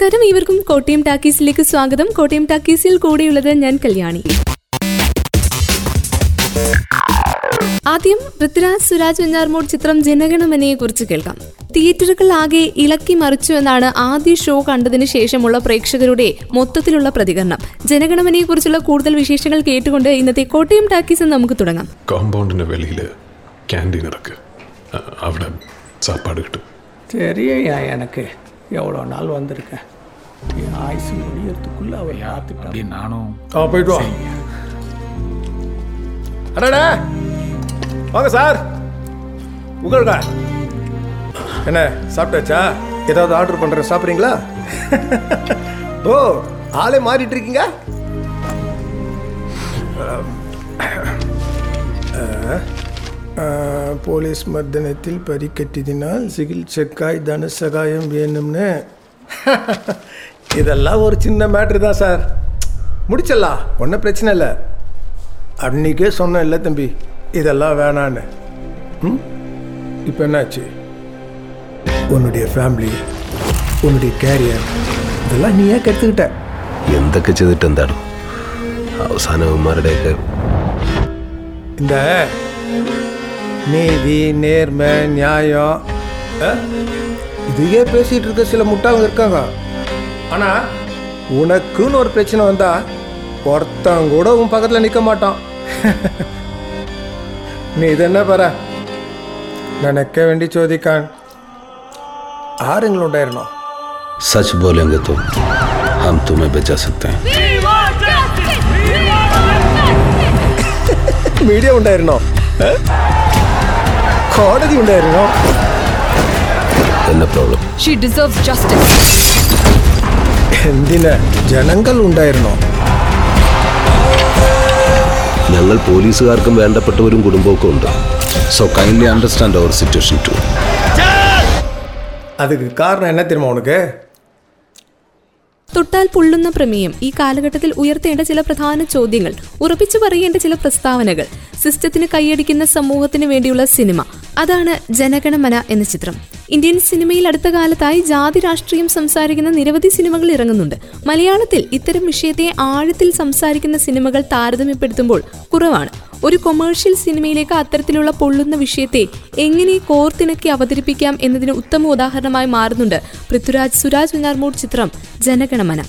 നമസ്കാരം. ഇവർക്കും കോട്ടയം ടാക്കീസിലേക്ക് സ്വാഗതം. കോട്ടയം ടാക്കീസിൽ കൂടെയുള്ളത് ഞാൻ കല്യാണി. ആദ്യം പൃഥ്വിരാജ് സുരാജ് വെഞ്ഞാർമൂട് ചിത്രം ജനഗണമനയെ കുറിച്ച് കേൾക്കാം. തിയേറ്ററുകൾ ആകെ ഇളക്കി മറിച്ചു എന്നാണ് ആദ്യ ഷോ കണ്ടതിന് ശേഷമുള്ള പ്രേക്ഷകരുടെ മൊത്തത്തിലുള്ള പ്രതികരണം. ജനഗണമനയെ കുറിച്ചുള്ള കൂടുതൽ വിശേഷങ്ങൾ കേട്ടുകൊണ്ട് ഇന്നത്തെ കോട്ടയം ടാക്കീസ് നമുക്ക് തുടങ്ങാം. കോമ്പൗണ്ടിന്റെ വെളിയിൽ ക്യാന്റീൻ അവിടെ സാപ്പാട് കിട്ടും. ശരിയാ எவ்வளோ நாள் வந்திருக்கேன்? என் ஆயுசு முடியறதுக்குள்ள அவர் பார்த்துட்டான் அப்படி நானும் ஆ போயிட்டு வா. அடடா! வாங்க சார். உங்களுக்கா? என்ன சாப்பிட்டாச்சா? ஏதாவது ஆர்டர் பண்ணுறேன் சாப்பிட்றீங்களா? ஓ ஆளே மாறிட்டு இருக்கீங்க? போலீஸ் மர்தனத்தில் பறிக்கட்டினால் சிகிச்சைக்காய் தன சகாயம் வேணும்னு. இதெல்லாம் ஒரு சின்ன மேட்ரு தான் சார். முடிச்சிடலாம் ஒன்றும் பிரச்சனை இல்லை. அன்றைக்கே சொன்னேன் இல்லை தம்பி இதெல்லாம் வேணான்னு. ம்? இப்போ என்னாச்சு? உன்னுடைய ஃபேமிலி உன்னுடைய கேரியர் இதெல்லாம் നീ கற்றுக்கிட்ட எந்த ചെയ്തിട്ട് എന്താണ് അവസാനം അവന്മാരുടെയൊക്കെ இந்த நீதி நேர்மை நியாயம் அஹ், இதையே பேசிட்டு இருக்க சில முட்டாளங்க இருக்காங்க ஆனா உனக்குன்னு ஒரு பிரச்சனை வந்தா ஒருத்தன் கூட உன் பக்கத்துல நிக்க மாட்டான் നീ ഇതെന്നെ പറ നിനക്ക് വേണ്ടി ചോദിക്കാൻ ആരെങ്കിലും ഉണ്ടായിരുന്നോ सच बोलेंगे तो हम तुम्हें बचा सकते हैं മീഡിയ ഉണ്ടായിരുന്നോ ഏ? കോടതി ഉണ്ടായിരുന്നോ. ഷീ ഡിസേർവ്സ് ജസ്റ്റിസ് എന്തിന് ജനങ്ങൾ ഉണ്ടായിരുന്നോ? ഞങ്ങൾ പോലീസുകാർക്കും വേണ്ടപ്പെട്ടവരും കുടുംബമൊക്കെ ഉണ്ട്. So kindly understand our situation to அதுக்கு കാരണം என்ன தெரியுமா உனக்கு തൊട്ടാൽ പുള്ളുന്ന പ്രമേയം. ഈ കാലഘട്ടത്തിൽ ഉയർത്തേണ്ട ചില പ്രധാന ചോദ്യങ്ങൾ ഉറപ്പിച്ചു പറയേണ്ട ചില പ്രസ്താവനകൾ സിസ്റ്റത്തിന് കൈയടിക്കുന്ന സമൂഹത്തിന് വേണ്ടിയുള്ള സിനിമ. അതാണ് ജനഗണമന എന്ന ചിത്രം. ഇന്ത്യൻ സിനിമയിൽ അടുത്ത കാലത്തായി ജാതി രാഷ്ട്രീയം സംസാരിക്കുന്ന നിരവധി സിനിമകൾ ഇറങ്ങുന്നുണ്ട്. മലയാളത്തിൽ ഇത്തരം വിഷയത്തെ ആഴത്തിൽ സംസാരിക്കുന്ന സിനിമകൾ താരതമ്യപ്പെടുത്തുമ്പോൾ കുറവാണ്. ഒരു കൊമേഴ്ഷ്യൽ സിനിമയിലേക്ക് അത്തരത്തിലുള്ള പൊള്ളുന്ന വിഷയത്തെ എങ്ങനെ കോർത്തിണക്കി അവതരിപ്പിക്കാം എന്നതിന് ഉത്തമ ഉദാഹരണമായി മാറുന്നുണ്ട് പൃഥ്വിരാജ് സുരാജ് വെഞ്ഞാർമൂട് ചിത്രം ജനഗണമന.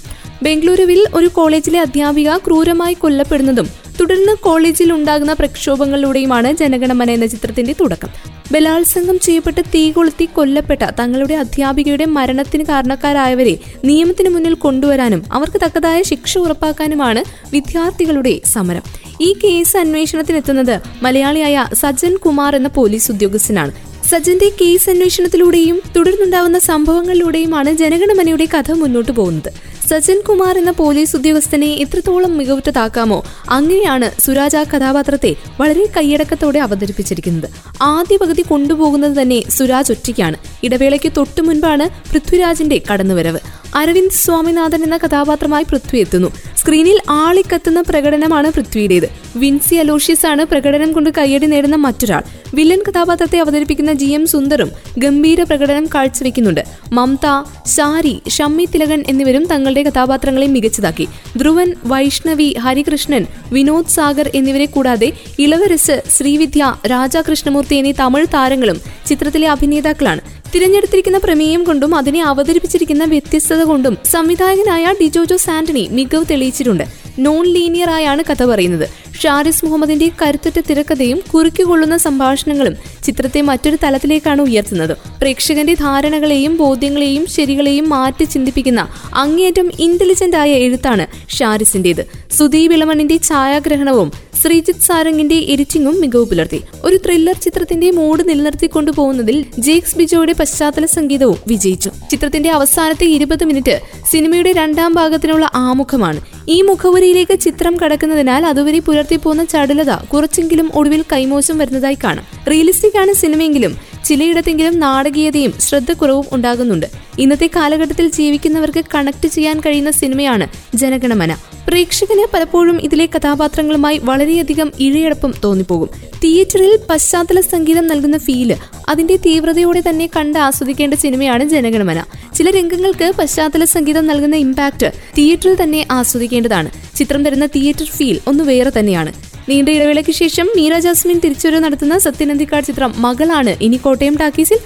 ബംഗളൂരുവിൽ ഒരു കോളേജിലെ അധ്യാപിക ക്രൂരമായി കൊല്ലപ്പെടുന്നതും തുടർന്ന് കോളേജിൽ ഉണ്ടാകുന്ന പ്രക്ഷോഭങ്ങളിലൂടെയുമാണ് ജനഗണമന എന്ന ചിത്രത്തിന്റെ തുടക്കം. ബലാത്സംഗം ചെയ്യപ്പെട്ട് തീ കൊളുത്തി കൊല്ലപ്പെട്ട തങ്ങളുടെ അധ്യാപികയുടെ മരണത്തിന് കാരണക്കാരായവരെ നിയമത്തിന് മുന്നിൽ കൊണ്ടുവരാനും അവർക്ക് തക്കതായ ശിക്ഷ ഉറപ്പാക്കാനുമാണ് വിദ്യാർത്ഥികളുടെ സമരം. ഈ കേസ് അന്വേഷണത്തിനെത്തുന്നത് മലയാളിയായ സജ്ജൻ കുമാർ എന്ന പോലീസ് ഉദ്യോഗസ്ഥനാണ്. സജ്ജന്റെ കേസ് അന്വേഷണത്തിലൂടെയും തുടർന്നുണ്ടാവുന്ന സംഭവങ്ങളിലൂടെയുമാണ് ജനഗണമനയുടെ കഥ മുന്നോട്ട് പോകുന്നത്. സജ്ജൻ കുമാർ എന്ന പോലീസ് ഉദ്യോഗസ്ഥനെ എത്രത്തോളം മികവുറ്റതാക്കാമോ അങ്ങനെയാണ് സുരാജ് ആ കഥാപാത്രത്തെ വളരെ കൈയടക്കത്തോടെ അവതരിപ്പിച്ചിരിക്കുന്നത്. ആദ്യ പകുതി കൊണ്ടുപോകുന്നത് തന്നെ സുരാജ് ഒറ്റയ്ക്കാണ്. ഇടവേളയ്ക്ക് തൊട്ടു മുൻപാണ് പൃഥ്വിരാജിന്റെ കടന്നുവരവ്. അരവിന്ദ് സ്വാമിനാഥൻ എന്ന കഥാപാത്രമായി പൃഥ്വി എത്തുന്നു. സ്ക്രീനിൽ ആളിക്കത്തുന്ന പ്രകടനമാണ് പൃഥ്വിയുടേത്. വിൻസി അലോഷ്യസ് ആണ് പ്രകടനം കൊണ്ട് കയ്യടി നേടുന്ന മറ്റൊരാൾ. വില്ലൻ കഥാപാത്രത്തെ അവതരിപ്പിക്കുന്ന ജി എം സുന്ദറും ഗംഭീര പ്രകടനം കാഴ്ചവെക്കുന്നുണ്ട്. മമത സാരി ഷമ്മി തിലകൻ എന്നിവരും തങ്ങളുടെ കഥാപാത്രങ്ങളെ മികച്ചതാക്കി. ധ്രുവൻ വൈഷ്ണവി ഹരികൃഷ്ണൻ വിനോദ് സാഗർ എന്നിവരെ കൂടാതെ ഇളവരസ് ശ്രീവിദ്യ രാജാ കൃഷ്ണമൂർത്തി എന്നീ തമിഴ് താരങ്ങളും ചിത്രത്തിലെ അഭിനേതാക്കളാണ്. തിരഞ്ഞെടുത്തിരിക്കുന്ന പ്രമേയം കൊണ്ടും അതിനെ അവതരിപ്പിച്ചിരിക്കുന്ന വ്യത്യസ്തത കൊണ്ടും സംവിധായകനായ ഡിജോജോ സാന്റണി മികവ് തെളിയിച്ചിട്ടുണ്ട്. നോൺ ലീനിയർ ആയാണ് കഥ പറയുന്നത്. ഷാരിസ് മുഹമ്മദിന്റെ കരുത്തുറ്റ തിരക്കഥയും കുറുക്കിക്കൊള്ളുന്ന സംഭാഷണങ്ങളും ചിത്രത്തെ മറ്റൊരു തലത്തിലേക്കാണ് ഉയർത്തുന്നത്. പ്രേക്ഷകന്റെ ധാരണകളെയും ബോധ്യങ്ങളെയും ശരികളെയും മാറ്റി ചിന്തിപ്പിക്കുന്ന അങ്ങേയറ്റം ഇന്റലിജന്റ് ആയ എഴുത്താണ് ഷാരിസിന്റേത്. സുദീപ് ഇളമണിന്റെ ഛായാഗ്രഹണവും ശ്രീജിത്ത് സാരംഗിന്റെ എഡിറ്റിംഗും മികവ് പുലർത്തി. ഒരു ത്രില്ലർ ചിത്രത്തിന്റെ മൂഡ് നിലനിർത്തിക്കൊണ്ടുപോകുന്നതിൽ ജേക്സ് ബിജോയുടെ പശ്ചാത്തല സംഗീതവും വിജയിച്ചു. ചിത്രത്തിന്റെ അവസാനത്തെ ഇരുപത് മിനിറ്റ് സിനിമയുടെ രണ്ടാം ഭാഗത്തിനുള്ള ആമുഖമാണ്. ഈ മുഖവരിയിലേക്ക് ചിത്രം കടക്കുന്നതിനാൽ അതുവരെ പുലർത്തി പോകുന്ന ചടുലത കുറച്ചെങ്കിലും ഒടുവിൽ കൈമോശം വരുന്നതായി കാണാം. റിയലിസ്റ്റിക് ആണ് സിനിമയെങ്കിലും ചിലയിടത്തെങ്കിലും നാടകീയതയും ശ്രദ്ധക്കുറവും ഉണ്ടാകുന്നുണ്ട്. ഇന്നത്തെ കാലഘട്ടത്തിൽ ജീവിക്കുന്നവർക്ക് കണക്ട് ചെയ്യാൻ കഴിയുന്ന സിനിമയാണ് ജനഗണമന. പ്രേക്ഷകന് പലപ്പോഴും ഇതിലെ കഥാപാത്രങ്ങളുമായി വളരെയധികം ഇഴയടപ്പം തോന്നിപ്പോകും. തിയേറ്ററിൽ പശ്ചാത്തല സംഗീതം നൽകുന്ന ഫീൽ അതിന്റെ തീവ്രതയോടെ തന്നെ കണ്ട് ആസ്വദിക്കേണ്ട സിനിമയാണ് ജനഗണമന. ചില രംഗങ്ങൾക്ക് പശ്ചാത്തല സംഗീതം നൽകുന്ന ഇമ്പാക്ട് തിയേറ്ററിൽ തന്നെ ആസ്വദിക്കേണ്ടതാണ്. ചിത്രം തരുന്ന തിയേറ്റർ ഫീൽ ഒന്ന് വേറെ തന്നെയാണ്. നീണ്ട ഇടവേളയ്ക്ക് ശേഷം മീര ജാസ്മിൻ തിരിച്ചുവരവ് നടത്തുന്ന സത്യനന്ദിക്കാട് ചിത്രം മകളാണ്. ഇനി കോട്ടയം ടാക്കീസിൽ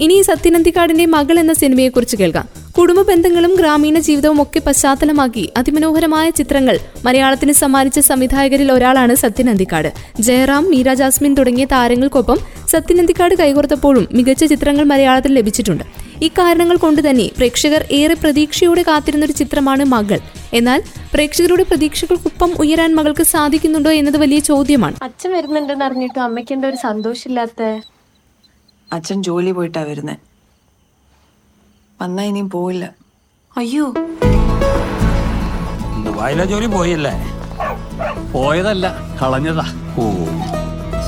ഇനി സത്യനന്ദിക്കാടിന്റെ മകൾ എന്ന സിനിമയെക്കുറിച്ച് കേൾക്കാം. കുടുംബ ബന്ധങ്ങളും ഗ്രാമീണ ജീവിതവും ഒക്കെ പശ്ചാത്തലമാക്കി അതിമനോഹരമായ ചിത്രങ്ങൾ മലയാളത്തിന് സമ്മാനിച്ച സംവിധായകരിൽ ഒരാളാണ് സത്യൻ അന്തിക്കാട്. ജയറാം മീര ജാസ്മിൻ തുടങ്ങിയ താരങ്ങൾക്കൊപ്പം സത്യൻ അന്തിക്കാട് കൈകോർത്തപ്പോഴും മികച്ച ചിത്രങ്ങൾ മലയാളത്തിൽ ലഭിച്ചിട്ടുണ്ട്. ഇക്കാരണങ്ങൾ കൊണ്ട് തന്നെ പ്രേക്ഷകർ ഏറെ പ്രതീക്ഷയോടെ കാത്തിരുന്ന ഒരു ചിത്രമാണ് മകൾ. എന്നാൽ പ്രേക്ഷകരുടെ പ്രതീക്ഷകൾക്കൊപ്പം ഉയരാൻ മകൾക്ക് സാധിക്കുന്നുണ്ടോ എന്നത് വലിയ ചോദ്യമാണ്. അച്ഛൻ വരുന്നുണ്ടെന്ന് അറിഞ്ഞിട്ടും അമ്മയ്ക്ക് എന്താ ഒരു സന്തോഷമില്ലാത്ത? അച്ഛൻ ജോലി പോയിട്ടാ വരുന്നേ. വന്നാ ഇനിയും പോയില്ല അയ്യോ. ദുബായിലെ ജോലി പോയില്ലേ? പോയതല്ല കളഞ്ഞതാ. ഓ.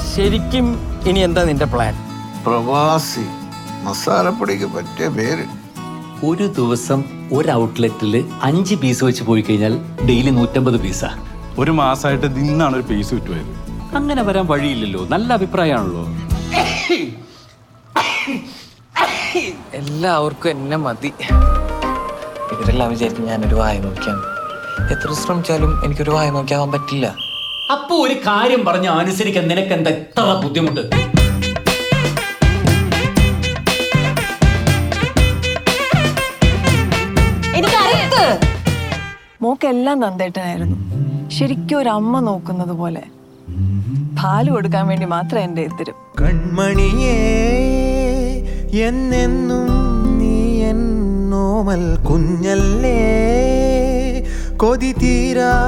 ശരിക്കും ഇനി എന്താ നിന്റെ പ്ലാൻ? പ്രവാസി മസാലപ്പൊടിക്ക് പറ്റിയ പേര്. ഒരു ദിവസം ഒരു ഔട്ട്ലെറ്റിൽ അഞ്ച് പീസ് വെച്ച് പോയി കഴിഞ്ഞാൽ ഡെയിലി നൂറ്റമ്പത് പീസാ ഒരു മാസമായിട്ട് നിന്നാണ് ഒരു പീസ് വിറ്റുപോയത് അങ്ങനെ വരാൻ വഴിയില്ലല്ലോ. നല്ല അഭിപ്രായമാണല്ലോ. എല്ലാവർക്കും എന്നെ മതി. ഇവരെല്ലാം വിചാരിക്കും ഞാനൊരു വായ നോക്കിയാണ്. എത്ര ശ്രമിച്ചാലും എനിക്കൊരു വായ നോക്കിയാവാൻ പറ്റില്ല. അപ്പൊ ഒരു കാര്യം പറഞ്ഞ അനുസരിക്കാൻ നിനക്ക് എന്താ എത്ര ബുദ്ധിമുട്ട് മോക്കെല്ലാം നന്ദേട്ടനായിരുന്നു. ശരിക്കും ഒരു അമ്മ നോക്കുന്നത് പോലെ. പാൽ കൊടുക്കാൻ വേണ്ടി മാത്രം എന്റെ എത്തിരും കൺമണിയേ എന്നെന്നും നീ എന്നോമൽ കുഞ്ഞല്ലേ? കൊതി തീരാക്കിനാവല്ലേ?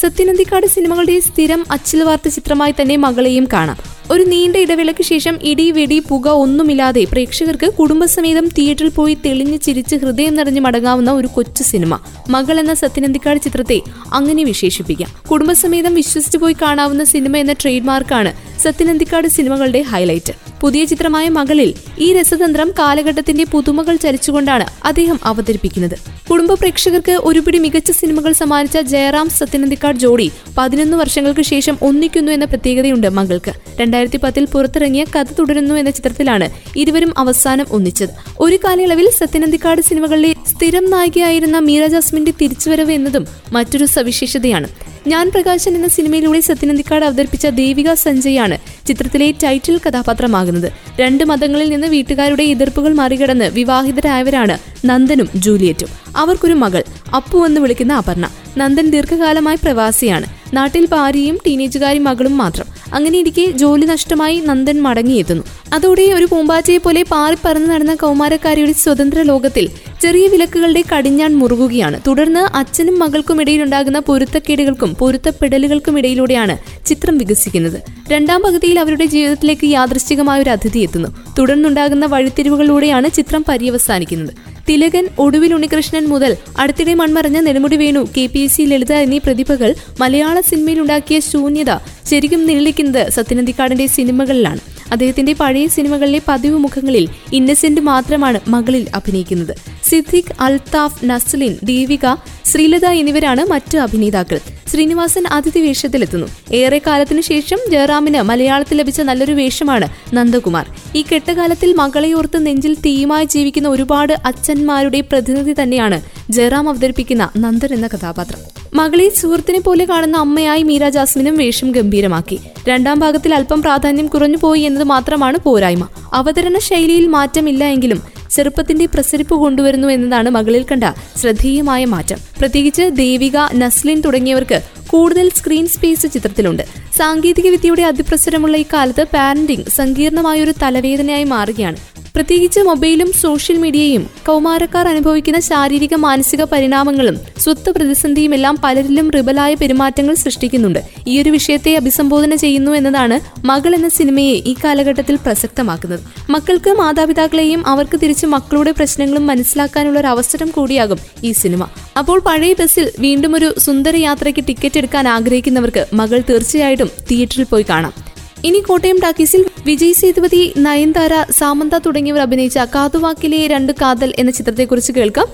സത്യനന്ദിക്കാട് സിനിമകളുടെ സ്ഥിരം അച്ചിൽ വാർത്ത ചിത്രമായി തന്നെ മകളെയും കാണാം. ഒരു നീണ്ട ഇടവേളയ്ക്ക് ശേഷം ഇടി വെടി പുക ഒന്നുമില്ലാതെ പ്രേക്ഷകർക്ക് കുടുംബസമേതം തിയേറ്ററിൽ പോയി തെളിഞ്ഞ് ചിരിച്ച് ഹൃദയം നിറഞ്ഞു മടങ്ങാവുന്ന ഒരു കൊച്ചു സിനിമ. മകൾ എന്ന സത്യനന്ദിക്കാട് ചിത്രത്തെ അങ്ങനെ വിശേഷിപ്പിക്കാം. കുടുംബസമേതം വിശ്വസിച്ചു പോയി കാണാവുന്ന സിനിമ എന്ന ട്രേഡ് മാർക്കാണ് സത്യനന്ദിക്കാട് സിനിമകളുടെ ഹൈലൈറ്റ്. പുതിയ ചിത്രമായ മകളിൽ ഈ രസതന്ത്രം കാലഘട്ടത്തിന്റെ പുതുമകൾ ചരിച്ചുകൊണ്ടാണ് അദ്ദേഹം അവതരിപ്പിക്കുന്നത്. കുടുംബ പ്രേക്ഷകർക്ക് ഒരുപിടി മികച്ച സിനിമകൾ സമ്മാനിച്ച ജയറാം സത്യനന്ദിക്കാട് ജോഡി പതിനൊന്ന് വർഷങ്ങൾക്ക് ശേഷം ഒന്നിക്കുന്നു എന്ന പ്രത്യേകതയുണ്ട് മകൾക്ക്. രണ്ടായിരത്തി പത്തിൽ പുറത്തിറങ്ങിയ കഥ തുടരുന്നു എന്ന ചിത്രത്തിലാണ് ഇരുവരും അവസാനം ഒന്നിച്ചത്. ഒരു കാലയളവിൽ സത്യനന്ദിക്കാട് സിനിമകളിലെ സ്ഥിരം നായികയായിരുന്ന മീര ജാസ്മിന്റെ തിരിച്ചുവരവ് എന്നതും മറ്റൊരു സവിശേഷതയാണ്. ഞാൻ പ്രകാശൻ എന്ന സിനിമയിലൂടെ സത്യനന്ദിക്കാട് അവതരിപ്പിച്ച ദേവിക സഞ്ജയാണ് ചിത്രത്തിലെ ടൈറ്റിൽ കഥാപാത്രമാകുന്നത്. രണ്ട് മതങ്ങളിൽ നിന്ന് വീട്ടുകാരുടെ എതിർപ്പുകൾ മറികടന്ന് വിവാഹിതരായവരാണ് നന്ദനും ജൂലിയറ്റും. അവർക്കൊരു മകൾ അപ്പു എന്ന് വിളിക്കുന്ന അപർണ. നന്ദൻ ദീർഘകാലമായി പ്രവാസിയാണ്. നാട്ടിൽ ഭാര്യയും ടീനേജുകാരി മകളും മാത്രം. അങ്ങനെയിരിക്കെ ജോലി നഷ്ടമായി നന്ദൻ മടങ്ങിയെത്തുന്നു. അതോടെ ഒരു പൂമ്പാറ്റയെ പോലെ പാറിപ്പറന്ന് നടന്ന കൗമാരക്കാരിയുടെ സ്വതന്ത്ര ലോകത്തിൽ ചെറിയ വിലക്കുകളുടെ കടിഞ്ഞാൻ മുറുകുകയാണ്. തുടർന്ന് അച്ഛനും മകൾക്കും ഇടയിലുണ്ടാകുന്ന പൊരുത്തക്കേടുകൾക്കും പൊരുത്തപ്പെടലുകൾക്കും ഇടയിലൂടെയാണ് ചിത്രം വികസിക്കുന്നത്. രണ്ടാം പകുതിയിൽ അവരുടെ ജീവിതത്തിലേക്ക് യാദൃശ്ചികമായ ഒരു അതിഥി എത്തുന്നു. തുടർന്നുണ്ടാകുന്ന വഴിത്തിരിവുകളിലൂടെയാണ് ചിത്രം പര്യവസാനിക്കുന്നത്. തിലകൻ ഒടുവിൽ ഉണ്ണികൃഷ്ണൻ മുതൽ അടുത്തിടെ മൺമറഞ്ഞ Nedumudi Venu K P S C Lalitha എന്നീ പ്രതിഭകൾ മലയാള സിനിമയിലുണ്ടാക്കിയ ശൂന്യത ശരിക്കും നിഴലിക്കുന്നത് സത്യനന്ദിക്കാടിന്റെ സിനിമകളിലാണ്. അദ്ദേഹത്തിന്റെ പഴയ സിനിമകളിലെ പതിവ് മുഖങ്ങളിൽ ഇന്നസെന്റ് മാത്രമാണ് മകളിൽ അഭിനയിക്കുന്നത്. സിദ്ദിഖ് അൽതാഫ് നസ്ലിൻ ദീപിക ശ്രീലത എന്നിവരാണ് മറ്റ് അഭിനേതാക്കൾ. ശ്രീനിവാസൻ അതിഥി വേഷത്തിലെത്തുന്നു. ഏറെ കാലത്തിനു ശേഷം ജയറാമിന് മലയാളത്തിൽ ലഭിച്ച നല്ലൊരു വേഷമാണ് നന്ദകുമാർ. ഈ കെട്ടകാലത്തിൽ മകളെയോർത്ത് നെഞ്ചിൽ തീയുമായി ജീവിക്കുന്ന ഒരുപാട് അച്ഛന്മാരുടെ പ്രതിനിധി തന്നെയാണ് ജയറാം അവതരിപ്പിക്കുന്ന നന്ദൻ എന്ന കഥാപാത്രം. മകളെ സുഹൃത്തിനെ പോലെ കാണുന്ന അമ്മയായി മീര ജാസ്മിനും വേഷം ഗംഭീരമാക്കി. രണ്ടാം ഭാഗത്തിൽ അല്പം പ്രാധാന്യം കുറഞ്ഞുപോയി എന്നത് മാത്രമാണ് പോരായ്മ. അവതരണ ശൈലിയിൽ മാറ്റമില്ല എങ്കിലും ചെറുപ്പത്തിന്റെ പ്രസരിപ്പ് കൊണ്ടുവരുന്നു എന്നതാണ് മകളിൽ കണ്ട ശ്രദ്ധേയമായ മാറ്റം. പ്രത്യേകിച്ച് ദേവിക നസ്ലിൻ തുടങ്ങിയവർക്ക് കൂടുതൽ സ്ക്രീൻ സ്പേസ് ചിത്രത്തിലുണ്ട്. സാങ്കേതിക വിദ്യയുടെ അതിപ്രസരമുള്ള ഈ കാലത്ത് പാരന്റിംഗ് സങ്കീർണമായ ഒരു തലവേദനയായി മാറുകയാണ്. പ്രത്യേകിച്ച് മൊബൈലും സോഷ്യൽ മീഡിയയും കൗമാരക്കാർ അനുഭവിക്കുന്ന ശാരീരിക മാനസിക പരിണാമങ്ങളും സ്വത്ത് പ്രതിസന്ധിയും എല്ലാം പലരിലും റിബലായ പെരുമാറ്റങ്ങൾ സൃഷ്ടിക്കുന്നുണ്ട്. ഈ ഒരു വിഷയത്തെ അഭിസംബോധന ചെയ്യുന്നു എന്നതാണ് മകൾ എന്ന സിനിമയെ ഈ കാലഘട്ടത്തിൽ പ്രസക്തമാക്കുന്നത്. മക്കൾക്ക് മാതാപിതാക്കളെയും അവർക്ക് തിരിച്ച് മക്കളുടെ പ്രശ്നങ്ങളും മനസ്സിലാക്കാനുള്ള ഒരു അവസരം കൂടിയാകും ഈ സിനിമ. അപ്പോൾ പഴയ ബസ്സിൽ വീണ്ടും ഒരു സുന്ദര യാത്രയ്ക്ക് ടിക്കറ്റ് എടുക്കാൻ ആഗ്രഹിക്കുന്നവർക്ക് മകൾ തീർച്ചയായിട്ടും തിയേറ്ററിൽ പോയി കാണാം. ഇനി കോട്ടയം ടാക്കീസിൽ വിജയ് സേതുപതി നയൻതാര സാമന്ത തുടങ്ങിയവർ അഭിനയിച്ച കാതുവാക്കിലെ രണ്ട് കാതൽ എന്ന ചിത്രത്തെക്കുറിച്ച് കേൾക്കാം.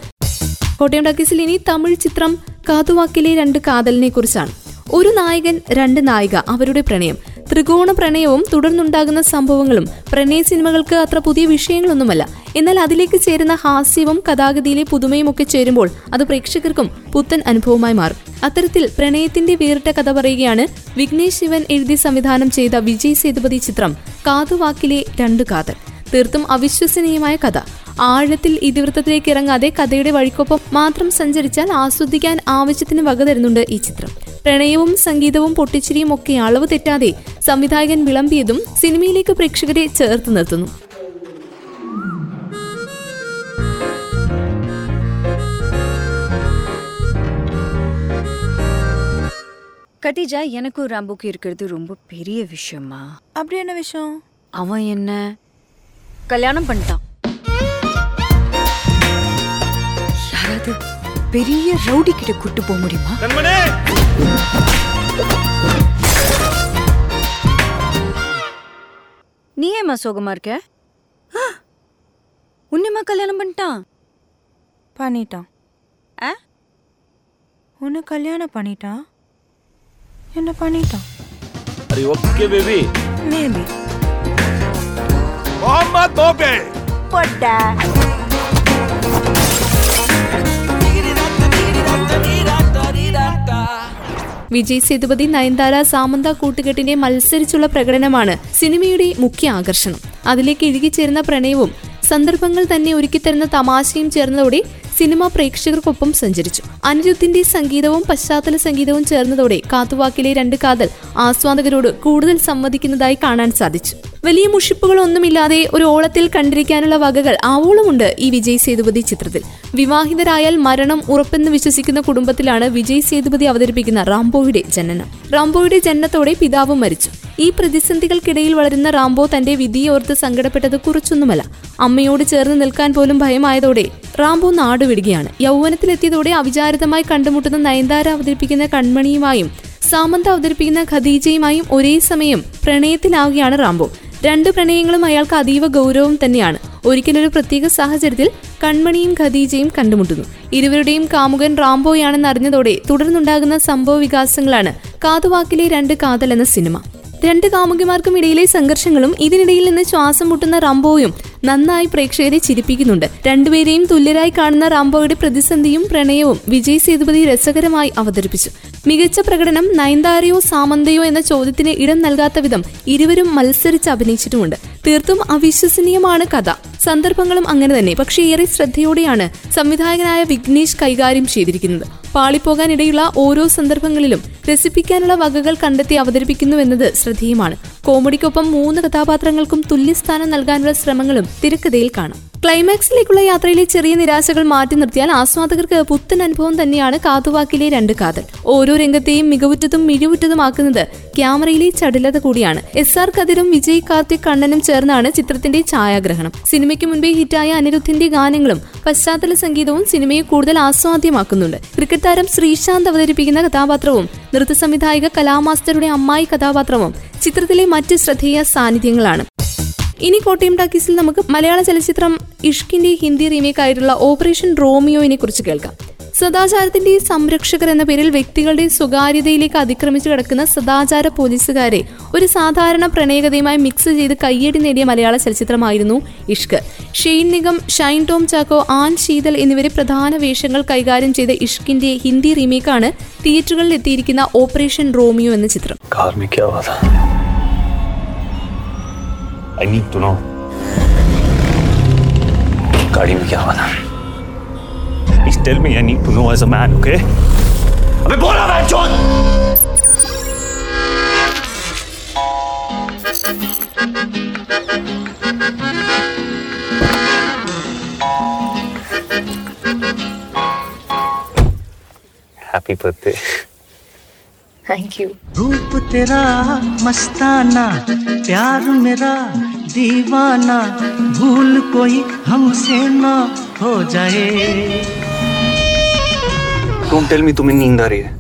കോട്ടയം ടാക്കീസിൽ ഇനി തമിഴ് ചിത്രം കാതുവാക്കിലെ രണ്ട് കാതലിനെ കുറിച്ചാണ് ഒരു നായകൻ രണ്ട് നായിക അവരുടെ പ്രണയം. ത്രികോണ പ്രണയവും തുടർന്നുണ്ടാകുന്ന സംഭവങ്ങളും പ്രണയ സിനിമകൾക്ക് അത്ര പുതിയ വിഷയങ്ങളൊന്നുമല്ല. എന്നാൽ അതിലേക്ക് ചേരുന്ന ഹാസ്യവും കഥാഗതിയിലെ പുതുമയും ഒക്കെ ചേരുമ്പോൾ അത് പ്രേക്ഷകർക്കും പുത്തൻ അനുഭവമായി മാറും. അത്തരത്തിൽ പ്രണയത്തിന്റെ വേറിട്ട കഥ പറയുകയാണ് വിഘ്നേഷ് ശിവൻ എഴുതി സംവിധാനം ചെയ്ത വിജയ് സേതുപതി ചിത്രം കാതുവാക്കിലെ രണ്ട് കാതൽ. തീർത്തും അവിശ്വസനീയമായ കഥ. ആഴത്തിൽ ഇതിവൃത്തത്തിലേക്ക് ഇറങ്ങാതെ കഥയുടെ വഴിക്കൊപ്പം മാത്രം സഞ്ചരിച്ചാൽ ആസ്വദിക്കാൻ ആവശ്യത്തിന് വക തരുന്നുണ്ട് ഈ ചിത്രം. പ്രണയവും സംഗീതവും പൊട്ടിച്ചിരിയും ഒക്കെ അളവ് തെറ്റാതെ സംവിധായകൻ വിളമ്പിയതും സിനിമയിലേക്ക് പ്രേക്ഷകരെ ചേർത്ത് നിർത്തുന്നു கட்டிஜா எனக்கும் ராம்புக்கும் இருக்கிறது ரொம்ப பெரிய விஷயமா அப்படி என்ன விஷயம் அவன் என்ன கல்யாணம் பண்ணிட்டான் யாராவது பெரிய ரவுடி கிட்ட கூட்டு போக முடியுமா நீ ஏமா சோகமா இருக்க ஆ! உன்னைமா கல்யாணம் பண்ணிட்டான் பண்ணிட்டான் ஆ உன்னை கல்யாணம் பண்ணிட்டான் என்ன பண்ணிட்டான் Are you okay, baby? Maybe Mohammad मोबे போட்டா വിജയ് സേതുപതി നയൻതാര സാമന്ത കൂട്ടുകെട്ടിന്റെ മത്സരിച്ചുള്ള പ്രകടനമാണ് സിനിമയുടെ മുഖ്യ ആകർഷണം. അതിലേക്ക് ഇഴുകിച്ചേരുന്ന പ്രണയവും സന്ദർഭങ്ങൾ തന്നെ ഒരുക്കിത്തരുന്ന തമാശയും ചേർന്നതോടെ സിനിമ പ്രേക്ഷകർക്കൊപ്പം സഞ്ചരിച്ചു. അനിരുദ്ധിന്റെ സംഗീതവും പശ്ചാത്തല സംഗീതവും ചേർന്നതോടെ കാത്തുവാക്കിലെ രണ്ട് കാതൽ ആസ്വാദകരോട് കൂടുതൽ സംവദിക്കുന്നതായി കാണാൻ സാധിച്ചു. വലിയ മുഷിപ്പുകളൊന്നുമില്ലാതെ ഒരു ഓളത്തിൽ കണ്ടിരിക്കാനുള്ള വകകൾ ആവോളമുണ്ട് ഈ വിജയ് സേതുപതി ചിത്രത്തിൽ. വിവാഹിതരായാൽ മരണം ഉറപ്പെന്ന് വിശ്വസിക്കുന്ന കുടുംബത്തിലാണ് വിജയ് സേതുപതി അവതരിപ്പിക്കുന്ന റാംബോയുടെ ജനനം. റാംബോയുടെ ജനനത്തോടെ പിതാവ് മരിച്ചു. ഈ പ്രതിസന്ധികൾക്കിടയിൽ വളരുന്ന റാംബോ തന്റെ വിധിയോർത്ത് സങ്കടപ്പെട്ടത് കുറച്ചൊന്നുമല്ല. അമ്മയോട് ചേർന്ന് നിൽക്കാൻ പോലും ഭയമായതോടെ റാംബോ നാടുവിടുകയാണ്. യൗവനത്തിലെത്തിയതോടെ അവിചാരിതമായി കണ്ടുമുട്ടുന്ന നയൻതാര അവതരിപ്പിക്കുന്ന കൺമണിയുമായും സാമന്ത അവതരിപ്പിക്കുന്ന ഖദീജയുമായും ഒരേ സമയം പ്രണയത്തിലാവുകയാണ് റാംബോ. രണ്ട് പ്രണയങ്ങളും അയാൾക്ക് അതീവ ഗൗരവം തന്നെയാണ്. ഒരിക്കലൊരു പ്രത്യേക സാഹചര്യത്തിൽ കൺമണിയും ഖദീജയും കണ്ടുമുട്ടുന്നു. ഇരുവരുടെയും കാമുകൻ റാംബോയാണെന്ന് അറിഞ്ഞതോടെ തുടർന്നുണ്ടാകുന്ന സംഭവ വികാസങ്ങളാണ് കാതുവാക്കിലെ രണ്ട് കാതൽ എന്ന സിനിമ. രണ്ട് കാമുകിമാർക്കും ഇടയിലെ സംഘർഷങ്ങളും ഇതിനിടയിൽ നിന്ന് ശ്വാസം മുട്ടുന്ന റാംബോയും നന്നായി പ്രേക്ഷകരെ ചിരിപ്പിക്കുന്നുണ്ട്. രണ്ടുപേരെയും തുല്യരായി കാണുന്ന റാംബോയുടെ പ്രതിസന്ധിയും പ്രണയവും വിജയ് സേതുപതി രസകരമായി അവതരിപ്പിച്ചു. മികച്ച പ്രകടനം നയൻതാരയോ സാമന്തയോ എന്ന ചോദ്യത്തിന് ഇടം നൽകാത്ത വിധം ഇരുവരും മത്സരിച്ച് അഭിനയിച്ചിട്ടുമുണ്ട്. തീർത്തും അവിശ്വസനീയമാണ് കഥ. സന്ദർഭങ്ങളും അങ്ങനെ തന്നെ. പക്ഷേ ഏറെ ശ്രദ്ധയോടെയാണ് സംവിധായകനായ വിഘ്നേഷ് കൈകാര്യം ചെയ്തിരിക്കുന്നത്. പാളിപ്പോകാനിടയുള്ള ഓരോ സന്ദർഭങ്ങളിലും രസിപ്പിക്കാനുള്ള വകകൾ കണ്ടെത്തി അവതരിപ്പിക്കുന്നുവെന്നത് ശ്രദ്ധേയമാണ്. കോമഡിക്കൊപ്പം മൂന്ന് കഥാപാത്രങ്ങൾക്കും തുല്യസ്ഥാനം നൽകാനുള്ള ശ്രമങ്ങളും തിരക്കഥയിൽ കാണാം. ക്ലൈമാക്സിലേക്കുള്ള യാത്രയിലെ ചെറിയ നിരാശകൾ മാറ്റി നിർത്തിയാൽ ആസ്വാദകർക്ക് പുത്തൻ അനുഭവം തന്നെയാണ് കാതുവാക്കിലെ രണ്ട് കാതൽ. ഓരോ രംഗത്തെയും മികവുറ്റതും മിഴിവുറ്റതുമാക്കുന്നത് ക്യാമറയിലെ ചടുലത കൂടിയാണ്. എസ് ആർ കതിരും വിജയ് കാർത്തിക് കണ്ണനും ചേർന്നാണ് ചിത്രത്തിന്റെ ഛായാഗ്രഹണം. സിനിമയ്ക്ക് മുൻപേ ഹിറ്റായ അനിരുദ്ധിന്റെ ഗാനങ്ങളും പശ്ചാത്തല സംഗീതവും സിനിമയെ കൂടുതൽ ആസ്വാദ്യമാക്കുന്നുണ്ട്. ക്രിക്കറ്റ് താരം ശ്രീശാന്ത് അവതരിപ്പിക്കുന്ന കഥാപാത്രവും നൃത്ത സംവിധായിക കലാമാസ്റ്ററുടെ അമ്മായി കഥാപാത്രവും ചിത്രത്തിലെ മറ്റ് ശ്രദ്ധേയ സാന്നിധ്യങ്ങളാണ്. ഇനി കോട്ടയം ടാക്കീസിൽ നമുക്ക് മലയാള ചലച്ചിത്രം ഇഷ്കിന്റെ ഹിന്ദി റീമേക്ക് ആയിട്ടുള്ള ഓപ്പറേഷൻ റോമിയോയിനെ കുറിച്ച് കേൾക്കാം. സദാചാരത്തിന്റെ സംരക്ഷകർ എന്ന പേരിൽ വ്യക്തികളുടെ സ്വകാര്യതയിലേക്ക് അതിക്രമിച്ചു കിടക്കുന്ന സദാചാര പോലീസുകാരെ ഒരു സാധാരണ പ്രണയകഥയുമായി മിക്സ് ചെയ്ത് കയ്യടി നേടിയ മലയാള ചലച്ചിത്രമായിരുന്നു ഇഷ്ക്. ഷെയ്ൻ നിഗം ഷൈൻ ടോം ചാക്കോ ആൻ ശീതൽ എന്നിവരെ പ്രധാന വേഷങ്ങൾ കൈകാര്യം ചെയ്ത ഇഷ്കിന്റെ ഹിന്ദി റീമേക്കാണ് തിയേറ്ററുകളിൽ എത്തിയിരിക്കുന്ന ഓപ്പറേഷൻ റോമിയോ എന്ന ചിത്രം. आई नीड टू नो गाड़ी में क्या हुआ इस टेल में I need to know as a man okay अबे बोल रहा मैं चोर! Happy birthday. थैंक यू रूप तेरा मस्ताना प्यार मेरा दीवाना भूल कोई हमसे ना हो जाए। Don't tell me तुम्हें नींद आ रही है।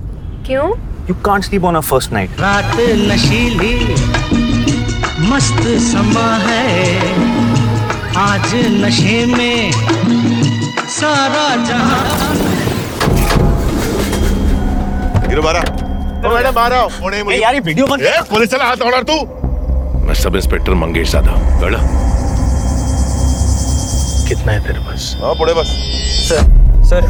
क्यों? You can't sleep on a first night. रात नशीली मस्त समा है। आज नशे में सारा जहाँ। गिरो बारा मैडम आ रहा हूँ पुणे मुझे यार ये वीडियो बंद पुलिस चला हाथ ऑर्डर तू मैं सब इंस्पेक्टर मंगेश जाधव गड़ा कितना है तेरे पास हाँ पुणे बस सर सर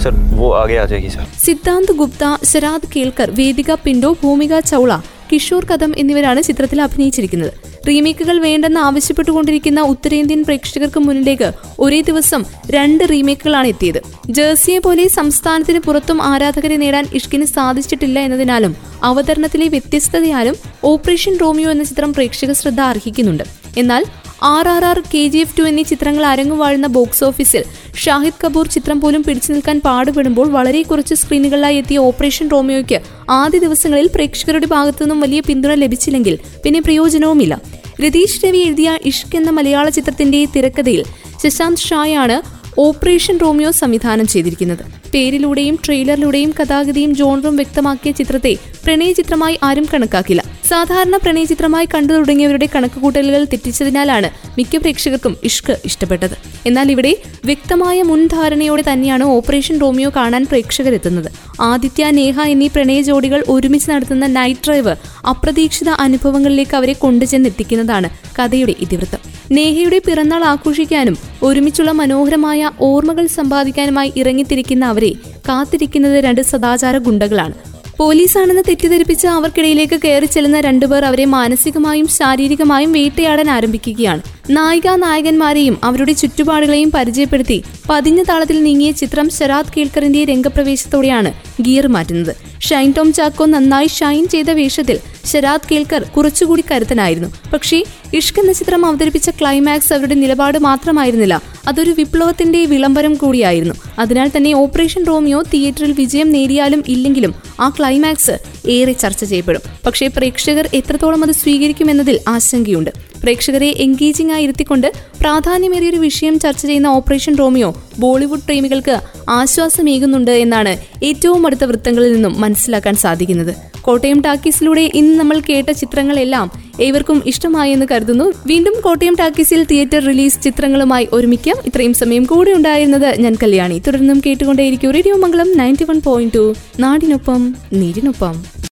सर वो आगे आ जाएगी सर സിദ്ധാന്ത് ഗുപ്ത ശരാദ് കേൽക്കർ വേദിക പിണ്ടോ ഭൂമിക ചൗള കിഷോർ കദം എന്നിവരാണ് ചിത്രത്തിൽ അഭിനയിച്ചിരിക്കുന്നത് റീമേക്കുകൾ വേണ്ടെന്ന് ആവശ്യപ്പെട്ടുകൊണ്ടിരിക്കുന്ന ഉത്തരേന്ത്യൻ പ്രേക്ഷകർക്ക് മുന്നിലേക്ക് ഒരേ ദിവസം രണ്ട് റീമേക്കുകളാണ് എത്തിയത്. ജേഴ്സിയെ പോലെ സംസ്ഥാനത്തിന് പുറത്തും ആരാധകരെ നേടാൻ ഇഷ്കിന് സാധിച്ചിട്ടില്ല എന്നതിനാലും അവതരണത്തിലെ വ്യത്യസ്തതയാലും ഓപ്പറേഷൻ റോമിയോ എന്ന ചിത്രം പ്രേക്ഷക ശ്രദ്ധ അർഹിക്കുന്നുണ്ട്. എന്നാൽ R R R K G F two എന്നീ ചിത്രങ്ങൾ അരങ്ങുവാഴുന്ന ബോക്സ് ഓഫീസിൽ ഷാഹിദ് കപൂർ ചിത്രം പോലും പിടിച്ചു നിൽക്കാൻ പാടുപെടുമ്പോൾ വളരെ കുറച്ച് സ്ക്രീനുകളിലായി എത്തിയ ഓപ്പറേഷൻ റോമിയോയ്ക്ക് ആദ്യ ദിവസങ്ങളിൽ പ്രേക്ഷകരുടെ ഭാഗത്തുനിന്നും വലിയ പിന്തുണ ലഭിച്ചില്ലെങ്കിൽ പിന്നെ പ്രയോജനവുമില്ല. രതീഷ് രവി എഴുതിയ ഇഷ്ക് എന്ന മലയാള ചിത്രത്തിന്റെ തിരക്കഥയിൽ ശശാന്ത് ഷായാണ് ഓപ്പറേഷൻ റോമിയോ സംവിധാനം ചെയ്തിരിക്കുന്നത്. പേരിലൂടെയും ട്രെയിലറിലൂടെയും കഥാഗതിയും ജോണറും വ്യക്തമാക്കിയ ചിത്രത്തെ പ്രണയ ചിത്രമായി ആരും കണക്കാക്കില്ല. സാധാരണ പ്രണയ ചിത്രമായി കണ്ടു തുടങ്ങിയവരുടെ കണക്കുകൂട്ടലുകൾ തെറ്റിച്ചതിനാലാണ് മിക്ക പ്രേക്ഷകർക്കും ഇഷ്ക് ഇഷ്ടപ്പെട്ടത്. എന്നാൽ ഇവിടെ വ്യക്തമായ മുൻധാരണയോടെ തന്നെയാണ് ഓപ്പറേഷൻ റോമിയോ കാണാൻ പ്രേക്ഷകരെത്തുന്നത്. ആദിത്യ നേഹ എന്നീ പ്രണയ ജോഡികൾ ഒരുമിച്ച് നടത്തുന്ന നൈറ്റ് ഡ്രൈവ് അപ്രതീക്ഷിത അനുഭവങ്ങളിലേക്ക് അവരെ കൊണ്ടുചെന്നെത്തിക്കുന്നതാണ് കഥയുടെ ഇതിവൃത്തം. നേഹയുടെ പിറന്നാൾ ആഘോഷിക്കാനും ഒരുമിച്ചുള്ള മനോഹരമായ ഓർമ്മകൾ സമ്പാദിക്കാനുമായി ഇറങ്ങിത്തിരിക്കുന്ന അവരെ കാത്തിരിക്കുന്നത് രണ്ട് സദാചാര ഗുണ്ടകളാണ്. പോലീസാണെന്ന് തെറ്റിദ്ധരിപ്പിച്ച് അവർക്കിടയിലേക്ക് കയറി ചെല്ലുന്ന രണ്ടുപേർ അവരെ മാനസികമായും ശാരീരികമായും വേട്ടയാടാൻ ആരംഭിക്കുകയാണ്. നായിക നായകന്മാരെയും അവരുടെ ചുറ്റുപാടുകളെയും പരിചയപ്പെടുത്തി പതിഞ്ഞ താളത്തിൽ നീങ്ങിയ ചിത്രം ശരാദ് കേൾക്കറിന്റെ രംഗപ്രവേശത്തോടെയാണ് ഗിയർ മാറ്റുന്നത്. ഷൈൻ ടോം ചാക്കോ നന്നായി ഷൈൻ ചെയ്ത വേഷത്തിൽ ശരാദ് കേൾക്കർ കുറച്ചുകൂടി കരുത്തനായിരുന്നു. പക്ഷേ ഇഷ്ക് എന്ന ചിത്രം അവതരിപ്പിച്ച ക്ലൈമാക്സ് അവരുടെ നിലപാട് മാത്രമായിരുന്നില്ല അതൊരു വിപ്ലവത്തിന്റെ വിളംബരം കൂടിയായിരുന്നു. അതിനാൽ തന്നെ ഓപ്പറേഷൻ റോമിയോ തിയേറ്ററിൽ വിജയം നേടിയാലും ഇല്ലെങ്കിലും ആ ക്ലൈമാക്സ് ഏറെ ചർച്ച ചെയ്യപ്പെടും. പക്ഷേ പ്രേക്ഷകർ എത്രത്തോളം അത് സ്വീകരിക്കുമെന്നതിൽ ആശങ്കയുണ്ട്. പ്രേക്ഷകരെ എൻഗേജിംഗ് ആയി ഇരുത്തിക്കൊണ്ട് പ്രാധാന്യമേറിയൊരു വിഷയം ചർച്ച ചെയ്യുന്ന ഓപ്പറേഷൻ റോമിയോ ബോളിവുഡ് പ്രേമികൾക്ക് ആശ്വാസമേകുന്നുണ്ട് എന്നാണ് ഏറ്റവും അടുത്ത വൃത്തങ്ങളിൽ നിന്നും മനസ്സിലാക്കാൻ സാധിക്കുന്നത്. കോട്ടയം ടാക്കീസിലൂടെ ഇന്ന് നമ്മൾ കേട്ട ചിത്രങ്ങളെല്ലാം ഏവർക്കും ഇഷ്ടമായി എന്ന് കരുതുന്നു. വീണ്ടും കോട്ടയം ടാക്കീസിൽ തിയേറ്റർ റിലീസ് ചിത്രങ്ങളുമായി ഒരുമിക്കാം. ഇത്രയും സമയം കൂടെ ഉണ്ടായിരുന്നത് ഞാൻ കല്യാണി. തുടർന്നും കേട്ടുകൊണ്ടേയിരിക്കും radio Mangalam ninety one point two. നാടിനൊപ്പം നീരിനൊപ്പം.